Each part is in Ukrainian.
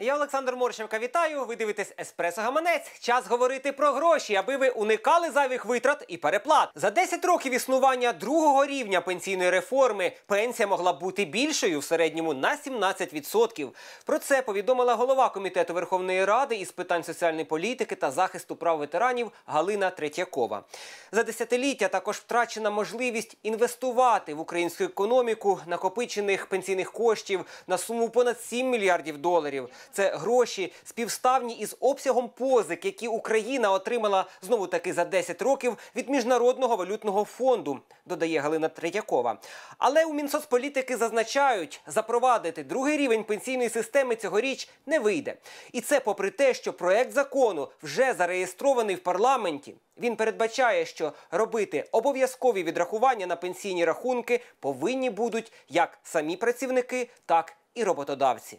Я Олександр Морщенка вітаю. Ви дивитесь Еспресо Гаманець. Час говорити про гроші, аби ви уникали зайвих витрат і переплат. За 10 років існування другого рівня пенсійної реформи пенсія могла б бути більшою в середньому на 17%. Про це повідомила голова комітету Верховної Ради із питань соціальної політики та захисту прав ветеранів Галина Третьякова. За десятиліття також втрачена можливість інвестувати в українську економіку накопичених пенсійних коштів на суму понад 7 мільярдів доларів. Це гроші співставні із обсягом позик, які Україна отримала знову таки за 10 років від міжнародного валютного фонду, додає Галина Третьякова. Але у Мінсоцполітики зазначають, запровадити другий рівень пенсійної системи цьогоріч не вийде. І це попри те, що проект закону вже зареєстрований в парламенті. Він передбачає, що робити обов'язкові відрахування на пенсійні рахунки повинні будуть як самі працівники, так і роботодавці.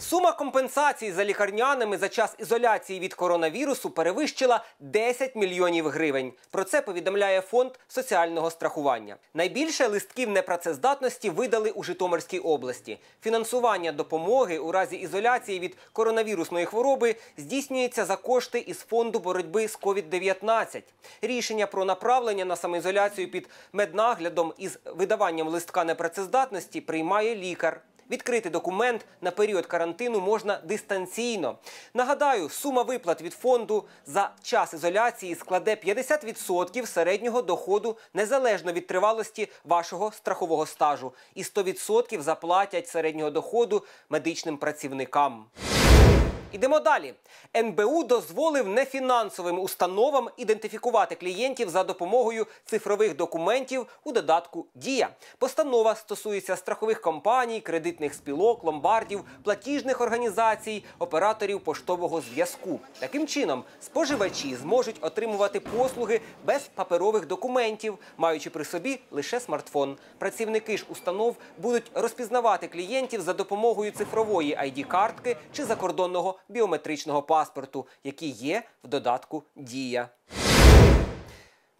Сума компенсацій за лікарняними за час ізоляції від коронавірусу перевищила 10 мільйонів гривень. Про це повідомляє фонд соціального страхування. Найбільше листків непрацездатності видали у Житомирській області. Фінансування допомоги у разі ізоляції від коронавірусної хвороби здійснюється за кошти із фонду боротьби з COVID-19. Рішення про направлення на самоізоляцію під меднаглядом із видаванням листка непрацездатності приймає лікар. Відкрити документ на період карантину можна дистанційно. Нагадаю, сума виплат від фонду за час ізоляції складе 50% середнього доходу незалежно від тривалості вашого страхового стажу, і 100% заплатять середнього доходу медичним працівникам. Ідемо далі. НБУ дозволив нефінансовим установам ідентифікувати клієнтів за допомогою цифрових документів у додатку Дія. Постанова стосується страхових компаній, кредитних спілок, ломбардів, платіжних організацій, операторів поштового зв'язку. Таким чином, споживачі зможуть отримувати послуги без паперових документів, маючи при собі лише смартфон. Працівники ж установ будуть розпізнавати клієнтів за допомогою цифрової id картки чи закордонного біометричного паспорту, який є в додатку Дія.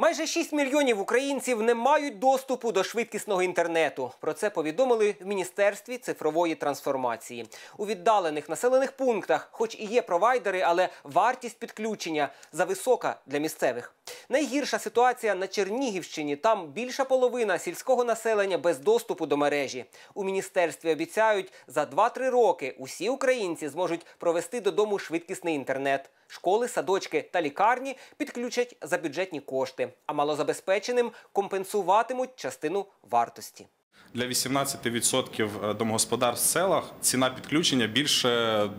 Майже 6 мільйонів українців не мають доступу до швидкісного інтернету. Про це повідомили в міністерстві цифрової трансформації. У віддалених населених пунктах, хоч і є провайдери, але вартість підключення зависока для місцевих. Найгірша ситуація на Чернігівщині. Там більша половина сільського населення без доступу до мережі. У міністерстві обіцяють, за 2-3 роки усі українці зможуть провести додому швидкісний інтернет. Школи, садочки та лікарні підключать за бюджетні кошти, а малозабезпеченим компенсуватимуть частину вартості. Для 18% домогосподарств в селах ціна підключення більше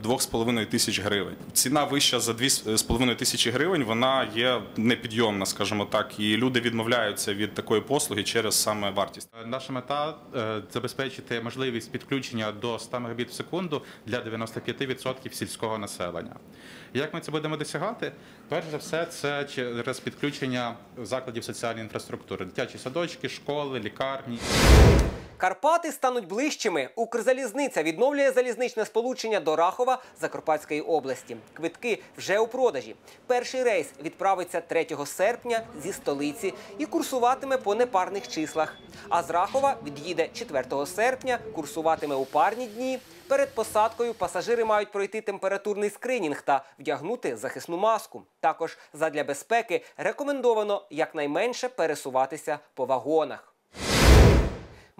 2,5 тисяч гривень. Ціна вища за 2,5 тисячі гривень, вона є непідйомна, скажімо так, і люди відмовляються від такої послуги через саме вартість. Наша мета е, забезпечити можливість підключення до 100 Мбіт в секунду для 95% сільського населення. Як ми це будемо досягати? Перш за все, це через підключення закладів соціальної інфраструктури, дитячі садочки, школи, лікарні. Карпати стануть ближчими. Укрзалізниця відновлює залізничне сполучення до Рахова Закарпатської області. Квитки вже у продажі. Перший рейс відправиться 3 серпня зі столиці і курсуватиме по непарних числах. А з Рахова від'їде 4 серпня, курсуватиме у парні дні. Перед посадкою пасажири мають пройти температурний скринінг та вдягнути захисну маску. Також задля безпеки рекомендовано якнайменше пересуватися по вагонах.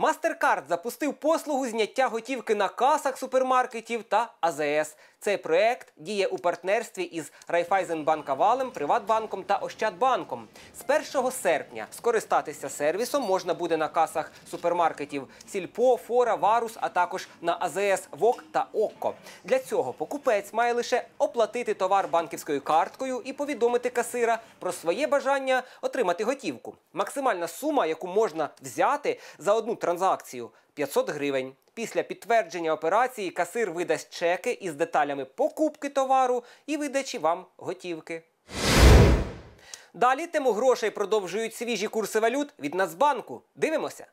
Мастеркард запустив послугу зняття готівки на касах супермаркетів та АЗС. Цей проект діє у партнерстві із Райфайзенбанкавалем, Приватбанком та Ощадбанком. З 1 серпня скористатися сервісом можна буде на касах супермаркетів Сільпо, Фора, Варус, а також на АЗС ВОК та ОККО. Для цього покупець має лише оплатити товар банківською карткою і повідомити касира про своє бажання отримати готівку. Максимальна сума, яку можна взяти за одну транзакцію 500 гривень. Після підтвердження операції касир видасть чеки із деталями покупки товару і видачі вам готівки. Далі тему грошей продовжують свіжі курси валют від Нацбанку. Дивимося.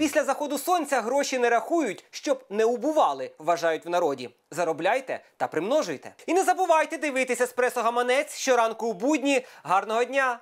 Після заходу сонця гроші не рахують, щоб не убували, вважають в народі. Заробляйте та примножуйте. І не забувайте дивитися еспресо гаманець щоранку у будні. Гарного дня!